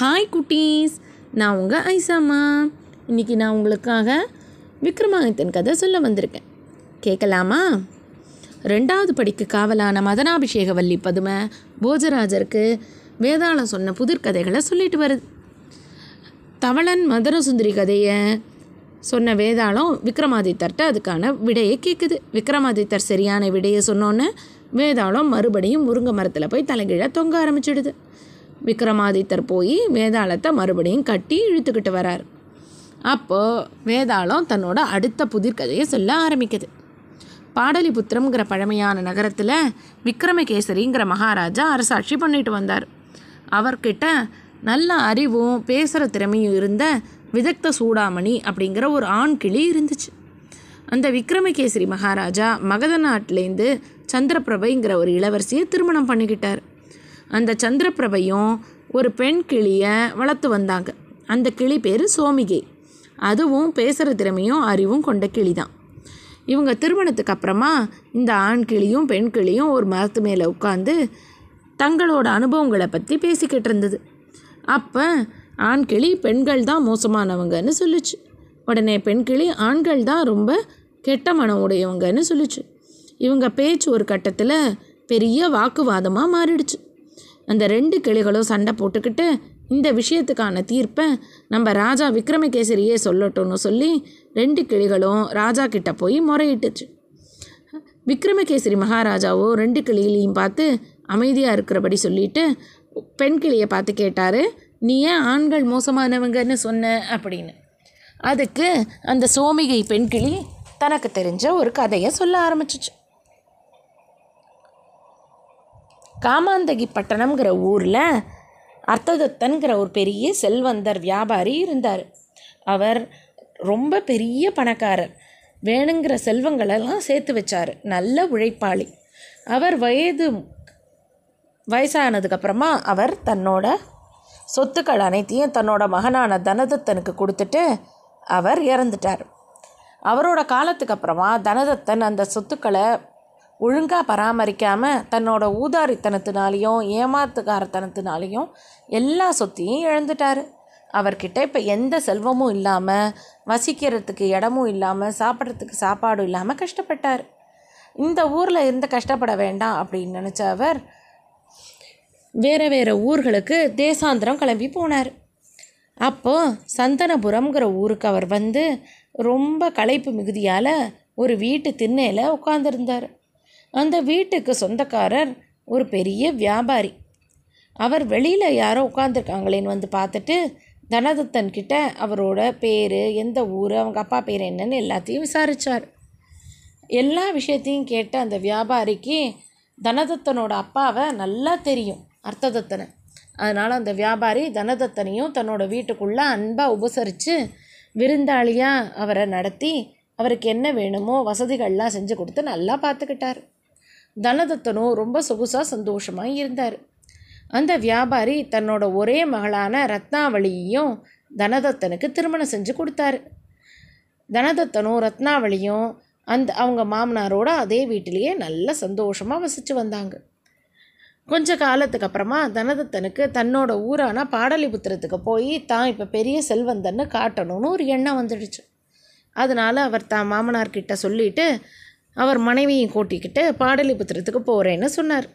Hi குட்டீஸ். நான் உங்கள் ஐசாம்மா இன்றைக்கி நான் உங்களுக்காக விக்ரமாதித்தன் கதை சொல்ல வந்திருக்கேன். கேட்கலாமா? ரெண்டாவது படிக்கு காவலான மதனாபிஷேக வள்ளி பதுமை போஜராஜருக்கு வேதாளம் சொன்ன புதிர்கதைகளை சொல்லிட்டு வருது. தவளன் மதுரசுந்தரி கதையை சொன்ன வேதாளம் விக்ரமாதித்தர்கிட்ட அதுக்கான விடையை கேட்குது விக்ரமாதித்தர் சரியான விடையை சொன்னோன்னே வேதாளம் மறுபடியும் முருங்கை மரத்தில் போய் தலைகீழ தொங்க ஆரம்பிச்சிடுது. விக்ரமாதித்தர் போய் வேதாளத்தை மறுபடியும் கட்டி இழுத்துக்கிட்டு வரார். அப்போது வேதாளம் தன்னோட அடுத்த புதிர்கதையை சொல்ல ஆரம்பிக்குது. பாடலிபுத்திரம்ங்கிற பழமையான நகரத்தில் விக்ரமகேசரிங்கிற மகாராஜா அரசாட்சி பண்ணிட்டு வந்தார். அவர்கிட்ட நல்ல அறிவும் பேசுகிற திறமையும் இருந்த விதக்த சூடாமணி அப்படிங்கிற ஒரு ஆண் கிளி இருந்துச்சு. அந்த விக்ரமகேசரி மகாராஜா மகத நாட்டிலேருந்து சந்திரபிரபைங்கிற ஒரு இளவரசியை திருமணம் பண்ணிக்கிட்டார். அந்த சந்திரபிரபையும் ஒரு பெண் கிளியை வளர்த்து வந்தாங்க. அந்த கிளி பேர் சோமிகை. அதுவும் பேசுகிற திறமையும் அறிவும் கொண்ட கிளி தான் இவங்க திருமணத்துக்கு அப்புறமா இந்த ஆண் கிளியும் பெண் கிளியும் ஒரு மரத்து மேலே உட்காந்து தங்களோட அனுபவங்களை பற்றி பேசிக்கிட்டு இருந்தது. அப்போ ஆண் கிளி பெண்கள் தான் மோசமானவங்கன்னு சொல்லுச்சு. உடனே பெண் கிளி ஆண்கள் தான் ரொம்ப கெட்ட மனம் உடையவங்கன்னு சொல்லுச்சு. இவங்க பேச்சு ஒரு கட்டத்தில் பெரிய வாக்குவாதமாக மாறிடுச்சு. அந்த ரெண்டு கிளிகளும் சண்டை போட்டுக்கிட்டு இந்த விஷயத்துக்கான தீர்ப்பை நம்ம ராஜா விக்ரமகேசரியே சொல்லட்டும்னு சொல்லி ரெண்டு கிளிகளும் ராஜா கிட்ட போய் முறையிட்டுச்சு. விக்ரமகேசரி மகாராஜாவோ ரெண்டு கிளிகளையும் பார்த்து அமைதியாக இருக்கிறபடி சொல்லிட்டு பெண் கிளியை பார்த்து கேட்டார் நீ ஏன் ஆண்கள் மோசமானவங்கன்னு சொன்ன? அப்படின்னு. அதுக்கு அந்த சோமிகை பெண்கிளி தனக்கு தெரிஞ்ச ஒரு கதையை சொல்ல ஆரம்பிச்சிச்சு. காமாந்தகி பட்டணம்ங்கிற ஊரில் அர்த்ததத்தன்கிற ஒரு பெரிய செல்வந்தர் வியாபாரி இருந்தார். அவர் ரொம்ப பெரிய பணக்காரர். வேணுங்கிற செல்வங்களெல்லாம் சேர்த்து வச்சார். நல்ல உழைப்பாளி. அவர் வயது வயசானதுக்கப்புறமா அவர் தன்னோட சொத்துக்கள் அனைத்தையும் தன்னோட மகனான தனதத்தனுக்கு கொடுத்துட்டு அவர் இறந்துட்டார். அவரோட காலத்துக்கு அப்புறமா தனதத்தன் அந்த சொத்துக்களை ஒழுங்காக பராமரிக்காமல் தன்னோட ஊதாரித்தனத்தினாலையும் ஏமாத்துக்காரத்தனத்தினாலையும் எல்லா சொத்தையும் இழந்துட்டார். அவர்கிட்ட இப்போ எந்த செல்வமும் இல்லாமல் வசிக்கிறதுக்கு இடமும் இல்லாமல் சாப்பிட்றதுக்கு சாப்பாடும் இல்லாமல் கஷ்டப்பட்டார். இந்த ஊரில் இருந்து கஷ்டப்பட வேண்டாம் அப்படின்னு நினச்ச அவர் வேறு வேறு ஊர்களுக்கு தேசாந்திரம் கிளம்பி போனார். அப்போது சந்தனபுரம்ங்கிற ஊருக்கு அவர் வந்து ரொம்ப களைப்பு மிகுதியால் ஒரு வீட்டு திண்ணையில் உட்காந்துருந்தார் அந்த வீட்டுக்கு சொந்தக்காரர் ஒரு பெரிய வியாபாரி. அவர் வெளியில் யாரோ உட்காந்துருக்காங்களேன்னு வந்து பார்த்துட்டு தனதத்தன் கிட்ட அவரோட பேர் எந்த ஊர் அவங்க அப்பா பேர் என்னன்னு எல்லாத்தையும் விசாரித்தார் எல்லா விஷயத்தையும் கேட்ட அந்த வியாபாரிக்கு தனதத்தனோட அப்பாவை நல்லா தெரியும் அர்த்ததத்தனை. அதனால் அந்த வியாபாரி தனதத்தனையும் தன்னோட வீட்டுக்குள்ளே அன்பாக உபசரித்து விருந்தாளியாக அவரை நடத்தி அவருக்கு என்ன வேணுமோ வசதிகள்லாம் செஞ்சு கொடுத்து நல்லா பார்த்துக்கிட்டார். தனதத்தனும் ரொம்ப சொகுசாக சந்தோஷமாக இருந்தார். அந்த வியாபாரி தன்னோட ஒரே மகளான ரத்னாவளியையும் தனதத்தனுக்கு திருமணம் செஞ்சு கொடுத்தாரு. தனதத்தனும் ரத்னாவளியும் அந்த அவங்க மாமனாரோட அதே வீட்டிலேயே நல்ல சந்தோஷமாக வசித்து வந்தாங்க. கொஞ்ச காலத்துக்கு அப்புறமா தனதத்தனுக்கு தன்னோட ஊரான பாடலிபுத்திரத்துக்கு போய் தான் இப்போ பெரிய செல்வந்தன்னு காட்டணும்னு ஒரு எண்ணம் வந்துடுச்சு. அதனால் அவர் தான் மாமனார்கிட்ட சொல்லிவிட்டு அவர் மனைவியும் கூட்டிக்கிட்டு பாடலிபுத்திரத்துக்கு போகிறேன்னு சொன்னார்.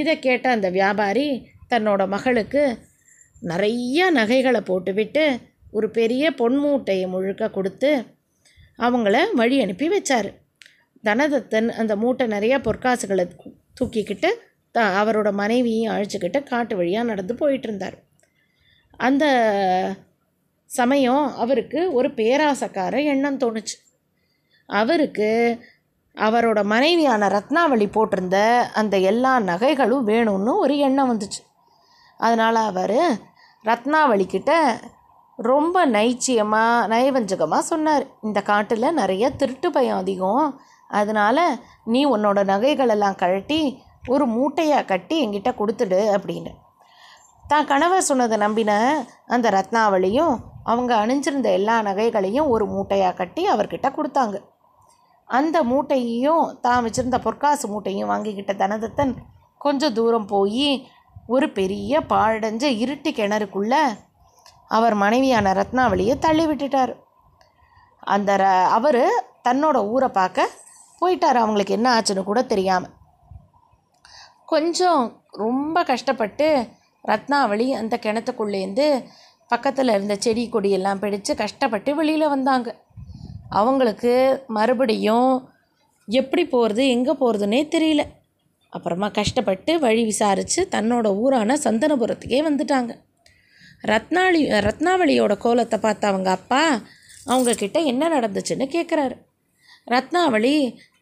இதை கேட்ட அந்த வியாபாரி தன்னோட மகளுக்கு நிறைய நகைகளை போட்டுவிட்டு ஒரு பெரிய பொன் மூட்டையை முழுக்க கொடுத்து அவங்கள வழி அனுப்பி வச்சார். தனதத்தன் அந்த மூட்டை நிறைய பொற்காசுகளை தூக்கிக்கிட்டு த அவரோட மனைவியும் அழைச்சிக்கிட்டு காட்டு வழியாக நடந்து போயிட்டு இருந்தார் அந்த சமயம் அவருக்கு ஒரு பேராசக்கார எண்ணம் தோணுச்சு. அவருக்கு அவரோட மனைவியான ரத்னாவளி போட்டிருந்த அந்த எல்லா நகைகளும் வேணும்னு ஒரு எண்ணம் வந்துச்சு. அதனால் அவர் ரத்னாவளிக்கிட்ட ரொம்ப நைச்சியமாக நயவஞ்சகமாக சொன்னார். இந்த காட்டில் நிறைய திருட்டு பயம் அதிகம். அதனால் நீ உன்னோட நகைகளெல்லாம் கழட்டி ஒரு மூட்டையாக கட்டி என்கிட்ட கொடுத்துடு அப்படின்னு. தான் கணவர் சொன்னதை நம்பின அந்த ரத்னாவளியும் அவங்க அணிஞ்சிருந்த எல்லா நகைகளையும் ஒரு மூட்டையாக கட்டி அவர்கிட்ட கொடுத்தாங்க. அந்த மூட்டையையும் தான் வச்சுருந்த பொற்காசு மூட்டையும் வாங்கிக்கிட்ட தனதத்தன் கொஞ்சம் தூரம் போய் ஒரு பெரிய பாழடைஞ்ச இருட்டு கிணறுக்குள்ள அவர் மனைவியான ரத்னாவளியை தள்ளி விட்டுட்டார். அந்த ர அவர் தன்னோட ஊரை பார்க்க போயிட்டார். அவங்களுக்கு என்ன ஆச்சுன்னு கூட தெரியாமல் கொஞ்சம் ரொம்ப கஷ்டப்பட்டு ரத்னாவளி அந்த கிணத்துக்குள்ளேருந்து பக்கத்தில் இருந்த செடி கொடியெல்லாம் பிடிச்சு கஷ்டப்பட்டு வெளியில் வந்தாங்க. அவங்களுக்கு மறுபடியும் எப்படி போகிறது எங்கே போகிறதுனே தெரியல. அப்புறமா கஷ்டப்பட்டு வழி விசாரித்து தன்னோட ஊரான சந்தனபுரத்துக்கே வந்துட்டாங்க. ரத்னாளி ரத்னாவளியோட கோலத்தை பார்த்த அவங்க அப்பா அவங்கக்கிட்ட என்ன நடந்துச்சுன்னு கேட்குறாரு ரத்னாவளி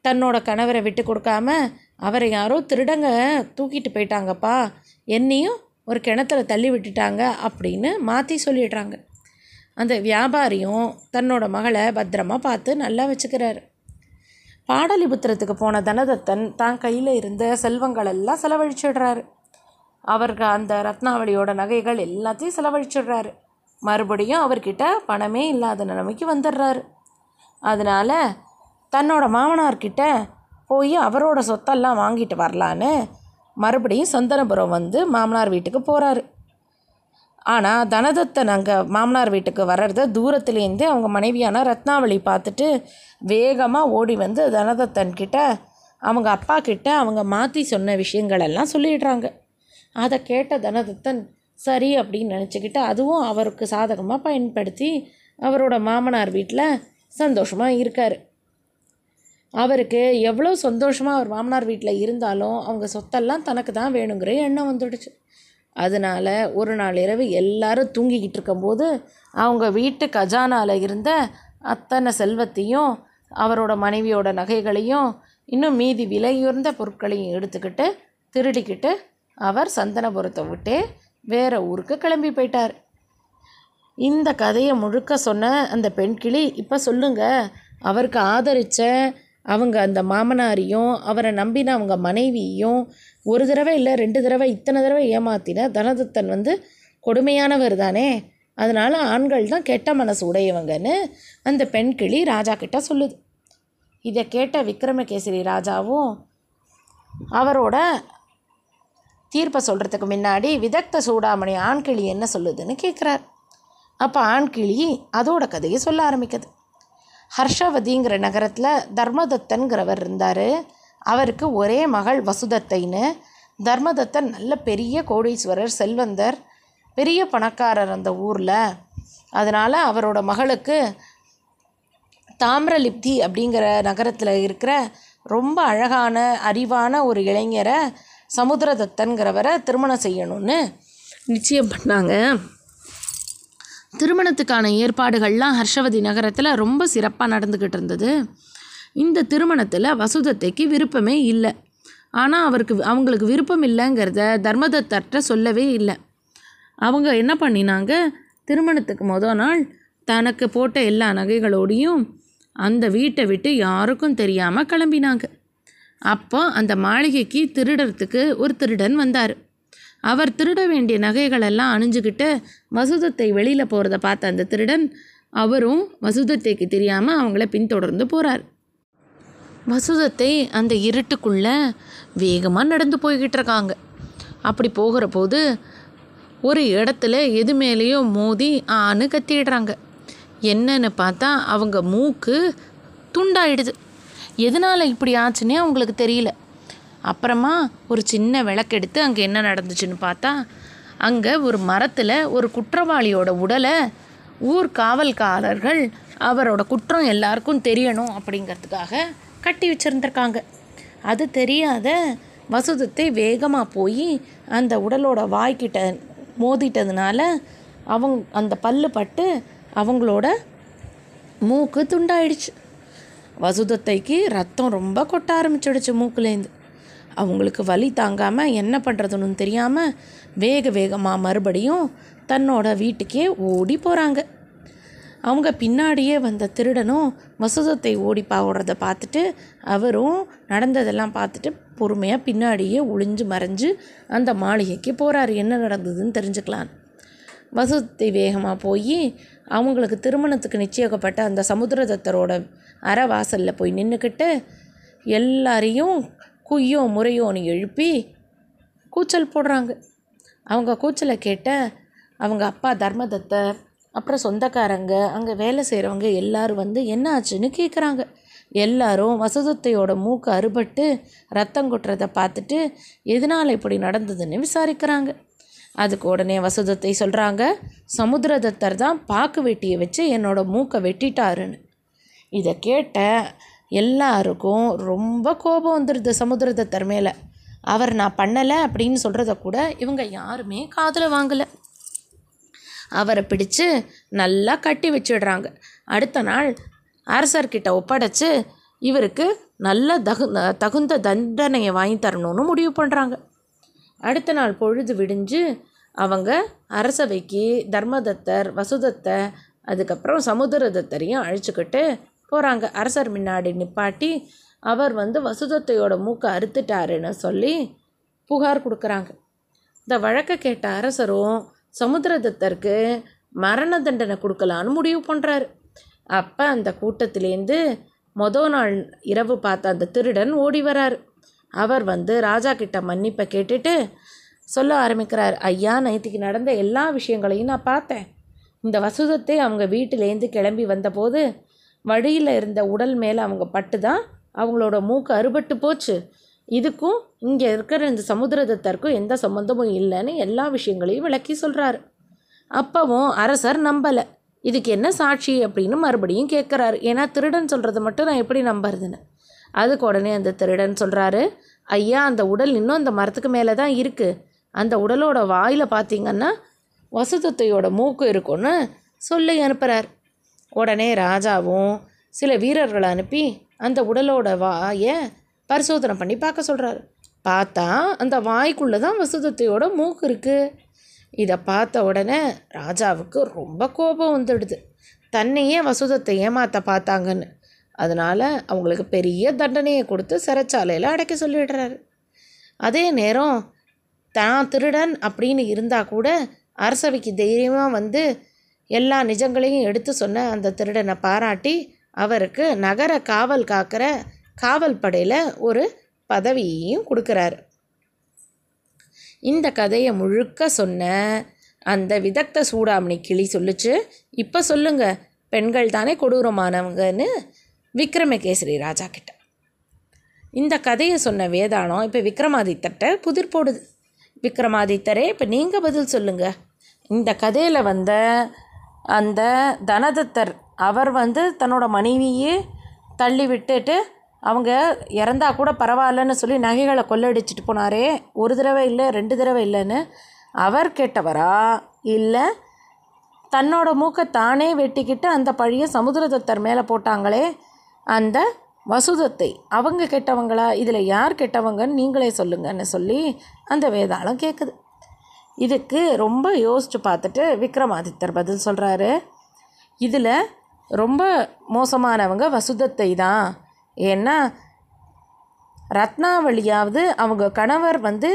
தன்னோட கணவரை விட்டு கொடுக்காம அவரை யாரோ திருடங்க தூக்கிட்டு போயிட்டாங்கப்பா என்னையும் ஒரு கிணத்துல தள்ளி விட்டுட்டாங்க அப்படின்னு மாற்றி சொல்லிடுறாங்க. அந்த வியாபாரியும் தன்னோட மகளை பத்திரமாக பார்த்து நல்லா வச்சுக்கிறாரு. பாடலிபுத்திரத்துக்கு போன தனதத்தன் தான் கையில் இருந்த செல்வங்கள் எல்லாம் செலவழிச்சிடுறாரு. அவருக்கு அந்த ரத்னாவளியோட நகைகள் எல்லாத்தையும் செலவழிச்சிடுறாரு. மறுபடியும் அவர்கிட்ட பணமே இல்லாத நிலைமைக்கு வந்துடுறாரு. அதனால் தன்னோட மாமனார்கிட்ட போய் அவரோட சொத்தெல்லாம் வாங்கிட்டு வரலான்னு மறுபடியும் சந்தனபுரம் வந்து மாமனார் வீட்டுக்கு போகிறாரு ஆனால் தனதத்தன் அங்கே மாமனார் வீட்டுக்கு வர்றத தூரத்துலேருந்து அவங்க மனைவியான ரத்னாவளி பார்த்துட்டு வேகமாக ஓடி வந்து தனதத்தன் கிட்ட அவங்க அப்பா கிட்ட அவங்க மாற்றி சொன்ன விஷயங்களெல்லாம் சொல்லிடுறாங்க. அதை கேட்ட தனதத்தன் சரி அப்படின்னு நினச்சிக்கிட்டு அதுவும் அவருக்கு சாதகமாக பயன்படுத்தி அவரோட மாமனார் வீட்டில் சந்தோஷமாக இருக்கார். அவருக்கு எவ்வளோ சந்தோஷமாக அவர் மாமனார் வீட்டில் இருந்தாலும் அவங்க சொத்தெல்லாம் தனக்கு தான் வேணுங்கிற எண்ணம் வந்துடுச்சு. அதனால் ஒரு நாள் இரவு எல்லாரும் தூங்கிக்கிட்டு இருக்கும்போது அவங்க வீட்டு கஜானாவில் இருந்த அத்தனை செல்வத்தையும் அவரோட மனைவியோட நகைகளையும் இன்னும் மீதி விலையுயர்ந்த பொருட்களையும் எடுத்துக்கிட்டு திருடிக்கிட்டு அவர் சந்தனபுரத்தை விட்டு வேறு ஊருக்கு கிளம்பி போயிட்டார். இந்த கதையை முழுக்க சொன்ன அந்த பெண் கிளி இப்போ சொல்லுங்க அவருக்கு ஆதரித்த அவங்க அந்த மாமனாரையும் அவரை நம்பின அவங்க மனைவியையும் ஒரு தடவை இல்லை ரெண்டு தடவை இத்தனை தடவை ஏமாத்தின தனதத்தன் வந்து கொடுமையானவர் தானே. அதனால் ஆண்கள் தான் கெட்ட மனசு உடையவங்கன்னு அந்த பெண் கிளி ராஜா கிட்ட சொல்லுது. இதை கேட்ட விக்ரமகேசரி ராஜாவும் அவரோட தீர்ப்பை சொல்கிறதுக்கு முன்னாடி விதக்த சூடாமணி ஆண்கிளி என்ன சொல்லுதுன்னு கேட்குறார் அப்போ ஆண்கிளி அதோட கதையை சொல்ல ஆரம்பிக்குது. ஹர்ஷவதிங்கிற நகரத்தில் தர்மதத்தன்கிறவர் இருந்தார். அவருக்கு ஒரே மகள் வசுதத்தைன்னு தர்மதத்தன் நல்ல பெரிய கோடீஸ்வரர் செல்வந்தர் பெரிய பணக்காரர் அந்த ஊரில். அதனால் அவரோட மகளுக்கு தாமிரலிப்தி அப்படிங்கிற நகரத்தில் இருக்கிற ரொம்ப அழகான அறிவான ஒரு இளைஞரை சமுத்திரதத்தன்கிறவரை திருமணம் செய்யணும்னு நிச்சயம் பண்ணாங்க. திருமணத்துக்கான ஏற்பாடுகள்லாம் ஹர்ஷவதி நகரத்தில் ரொம்ப சிறப்பாக நடந்துக்கிட்டு இருந்தது. இந்த திருமணத்தில் வசுதத்தைக்கு விருப்பமே இல்லை. ஆனால் அவருக்கு அவங்களுக்கு விருப்பம் இல்லைங்கிறத தர்மதத்தர்கிட்ட சொல்லவே இல்லை. அவங்க என்ன பண்ணினாங்க? திருமணத்துக்கு மொதல் நாள் தனக்கு போட்ட எல்லா நகைகளோடையும் அந்த வீட்டை விட்டு யாருக்கும் தெரியாமல் கிளம்பினாங்க. அப்போ அந்த மாளிகைக்கு திருடறதுக்கு ஒரு திருடன் வந்தார். அவர் திருட வேண்டிய நகைகளெல்லாம் அணிஞ்சுக்கிட்டு வசுதத்தை வெளியில் போகிறத பார்த்த அந்த திருடன் அவரும் வசுதத்தைக்கு தெரியாமல் அவங்கள பின்தொடர்ந்து போகிறார் வசுதத்தை அந்த இருட்டுக்குள்ளே வேகமாக நடந்து போய்கிட்டு இருக்காங்க. அப்படி போகிற போது ஒரு இடத்துல எது மேலேயோ மோதி ஆன்னு கத்திடுறாங்க. என்னன்னு பார்த்தா அவங்க மூக்கு துண்டாயிடுது. எதனால் இப்படி ஆச்சுன்னே அவங்களுக்கு தெரியல. அப்புறமா ஒரு சின்ன விளக்கெடுத்து அங்கே என்ன நடந்துச்சுன்னு பார்த்தா அங்கே ஒரு மரத்தில் ஒரு குற்றவாளியோட உடலை ஊர் காவல்காரர்கள் அவரோட குற்றம் எல்லாருக்கும் தெரியணும் அப்படிங்கிறதுக்காக கட்டி வச்சுருந்துருக்காங்க. அது தெரியாத வசுதத்தை வேகமாக போய் அந்த உடலோட வாய்க்கிட்ட மோதிட்டதுனால அவங்க அந்த பல்லு பட்டு அவங்களோட மூக்கு துண்டாயிடுச்சு. வசுதத்தைக்கு ரத்தம் ரொம்ப கொட்ட ஆரம்பிச்சிடுச்சு மூக்குலேருந்து அவங்களுக்கு வலி தாங்காமல் என்ன பண்ணுறதுன்னு தெரியாமல் வேக வேகமாக மறுபடியும் தன்னோட வீட்டுக்கே ஓடி போகிறாங்க அவங்க பின்னாடியே வந்த திருடனும் வசுதத்தை ஓடி பாடுறத பார்த்துட்டு அவரும் நடந்ததெல்லாம் பார்த்துட்டு பொறுமையாக பின்னாடியே ஒளிஞ்சு மறைஞ்சு அந்த மாளிகைக்கு போகிறாரு என்ன நடந்ததுன்னு தெரிஞ்சுக்கலாம். வசுதத்தை வேகமாக போய் அவங்களுக்கு திருமணத்துக்கு நிச்சயிக்கப்பட்ட அந்த சமுத்திரதத்தரோட அறவாசலில் வாசலில் போய் நின்றுக்கிட்டு எல்லாரையும் குய்யோ முறையோன்னு எழுப்பி கூச்சல் போடுறாங்க. அவங்க கூச்சலை கேட்ட அவங்க அப்பா தர்மதத்தர் அப்புறம் சொந்தக்காரங்க அங்கே வேலை செய்கிறவங்க எல்லோரும் வந்து என்ன ஆச்சுன்னு கேட்குறாங்க எல்லாரும் வசதத்தையோட மூக்கு அறுபட்டு ரத்தம் கொட்டுறதை பார்த்துட்டு எதனால் இப்படி நடந்ததுன்னு விசாரிக்கிறாங்க. அதுக்கு உடனே வசதத்தை சொல்கிறாங்க சமுத்திரதத்தர் தான் பாக்கு வெட்டியை வச்சு என்னோடய மூக்கை வெட்டிட்டாருன்னு. இதை கேட்ட எல்லாருக்கும் ரொம்ப கோபம் வந்துடுது சமுத்திரதத்தர் மேலே. அவர் நான் பண்ணலை அப்படின்னு சொல்கிறத கூட இவங்க யாருமே காதில் வாங்கலை. அவரை பிடிச்சு நல்லா கட்டி வச்சிடுறாங்க. அடுத்த நாள் அரசர்கிட்ட ஒப்படைச்சு இவருக்கு நல்ல தகு தகுந்த தண்டனையை வாங்கி தரணும்னு முடிவு பண்ணுறாங்க அடுத்த நாள் பொழுது விடிஞ்சு அவங்க அரசவைக்கு தர்மதத்தர் வசுதத்தை அதுக்கப்புறம் சமுத்திரதத்தரையும் அழைச்சிக்கிட்டு போகிறாங்க அரசர் முன்னாடி நிப்பாட்டி அவர் வந்து வசுதத்தையோட மூக்கை அறுத்துட்டாருன்னு சொல்லி புகார் கொடுக்குறாங்க. இந்த வழக்கை கேட்ட அரசரும் சமுத்திரதத்தருக்கு மரண தண்டனை கொடுக்கலான்னு முடிவு பண்ணுறாரு அப்போ அந்த கூட்டத்திலேருந்து மொதல் நாள் இரவு பார்த்த அந்த திருடன் ஓடி வரார். அவர் வந்து ராஜா கிட்ட மன்னிப்பை கேட்டுட்டு சொல்ல ஆரம்பிக்கிறார் ஐயா நைத்துக்கு நடந்த எல்லா விஷயங்களையும் நான் பார்த்தேன். இந்த வசுதத்தை அவங்க வீட்டிலேருந்து கிளம்பி வந்தபோது வழியில் இருந்த உடல் மேலே அவங்க பட்டு தான் அவங்களோட மூக்கு அறுபட்டு போச்சு. இதுக்கும் இங்கே இருக்கிற இந்த சமுத்திரதத்தருக்கும் எந்த சம்மந்தமும் இல்லைன்னு எல்லா விஷயங்களையும் விளக்கி சொல்கிறாரு அப்பவும் அரசர் நம்பலை. இதுக்கு என்ன சாட்சி அப்படின்னு மறுபடியும் கேட்குறாரு. ஏன்னா திருடன் சொல்கிறத மட்டும் நான் எப்படி நம்புறதுன்னு. அதுக்கு உடனே அந்த திருடன் சொல்கிறாரு ஐயா அந்த உடல் இன்னும் அந்த மரத்துக்கு மேலே தான் இருக்குது அந்த உடலோட வாயில் பார்த்தீங்கன்னா வசதத்தையோட மூக்கு இருக்கும்னு சொல்லி அனுப்புகிறார் உடனே ராஜாவும் சில வீரர்களை அனுப்பி அந்த உடலோட வாயை பரிசோதனை பண்ணி பார்க்க சொல்கிறாரு பார்த்தா அந்த வாய்க்குள்ளே தான் வசுதத்தையோட மூக்கு இருக்குது இதை பார்த்த உடனே ராஜாவுக்கு ரொம்ப கோபம் வந்துடுது. தன்னையே வசுதத்தை ஏமாற்ற பார்த்தாங்கன்னு. அதனால் அவங்களுக்கு பெரிய தண்டனையை கொடுத்து சிறைச்சாலையில் அடைக்க சொல்லிடுறாரு. அதே நேரம் தான் திருடன் அப்படின்னு இருந்தால் கூட அரசவைக்கு தைரியமாக வந்து எல்லா நிஜங்களையும் எடுத்து சொன்ன அந்த திருடனை பாராட்டி அவருக்கு நகர காவல் காக்கிற காவல் படையில் ஒரு பதவியையும் கொடுக்குறாரு. இந்த கதையை முழுக்க சொன்ன அந்த விதக்த சூடாமணி கிளி சொல்லிச்சு. இப்போ சொல்லுங்க பெண்கள் தானே கொடூரமானவங்கன்னு விக்ரமகேசரி ராஜா கிட்ட. இந்த கதையை சொன்ன வேதாளம் இப்போ விக்ரமாதித்தர்கிட்ட புதிர் போடுது. விக்ரமாதித்தரே இப்போ நீங்கள் பதில் சொல்லுங்கள் இந்த கதையில் வந்த அந்த தனதத்தர் அவர் வந்து தன்னோட மனைவியே தள்ளி விட்டுட்டு அவங்க இறந்தா கூட பரவாயில்லன்னு சொல்லி நகைகளை கொள்ளடிச்சிட்டு போனாரே. ஒரு தடவை இல்லை ரெண்டு தடவை இல்லைன்னு அவர் கெட்டவரா? இல்லை. தன்னோட மூக்கை தானே வெட்டிக்கிட்டு அந்த பழியை சமுதிரதத்தர் மேலே போட்டாங்களே. அந்த வசுதத்தை அவங்க கெட்டவங்களா? இதில் யார் கெட்டவங்கன்னு நீங்களே சொல்லுங்கன்னு சொல்லி அந்த வேதாளம் கேட்குது. இதுக்கு ரொம்ப யோசித்து பார்த்துட்டு விக்ரமாதித்தர் பதில் சொல்கிறாரு இதில் ரொம்ப மோசமானவங்க வசுதத்தை தான். ஏன்னா ரத்னாவளியாவது அவங்க கணவர் வந்து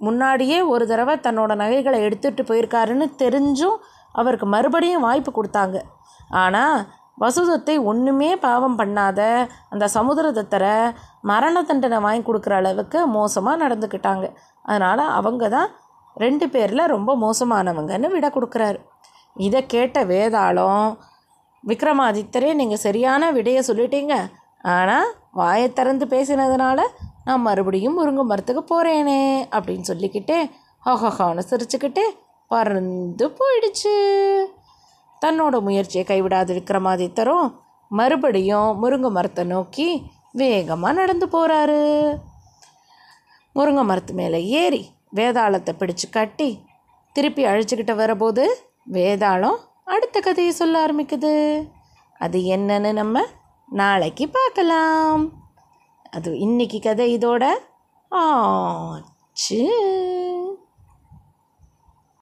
முன்னாடியே ஒரு தடவை தன்னோட நகைகளை எடுத்துகிட்டு போயிருக்காருன்னு தெரிஞ்சும் அவருக்கு மறுபடியும் வாய்ப்பு கொடுத்தாங்க. ஆனால் வசுதத்தை ஒன்றுமே பாவம் பண்ணாத அந்த சமுதிரதத்தரை மரண தண்டனை வாங்கி கொடுக்குற அளவுக்கு மோசமாக நடந்துக்கிட்டாங்க. அதனால் அவங்க தான் ரெண்டு பேரில் ரொம்ப மோசமானவங்கன்னு விட கொடுக்குறாரு. இதை கேட்ட வேதாளம் விக்ரமாதித்தரே நீங்கள் சரியான விடையை சொல்லிட்டீங்க. ஆனால் வாயை திறந்து பேசினதுனால நான் மறுபடியும் முருங்கை மரத்துக்கு போகிறேனே அப்படின்னு சொல்லிக்கிட்டே ஹஹஹான்னு சிரிச்சுக்கிட்டே பறந்து போயிடுச்சு. தன்னோட முயற்சியை கைவிடாத விக்ரமாதித்தரும் மறுபடியும் முருங்கை மரத்தை நோக்கி வேகமாக நடந்து போகிறாரு முருங்கை மரத்து மேலே ஏறி வேதாளத்தை பிடிச்சு கட்டி திருப்பி அழிச்சுக்கிட்டு வரபோது வேதாளம் அடுத்த கதையை சொல்ல ஆரம்பிக்குது. அது என்னன்னு நம்ம நாளைக்கு பார்க்கலாம். அது இன்னைக்கு கதை இதோட ஆச்சு.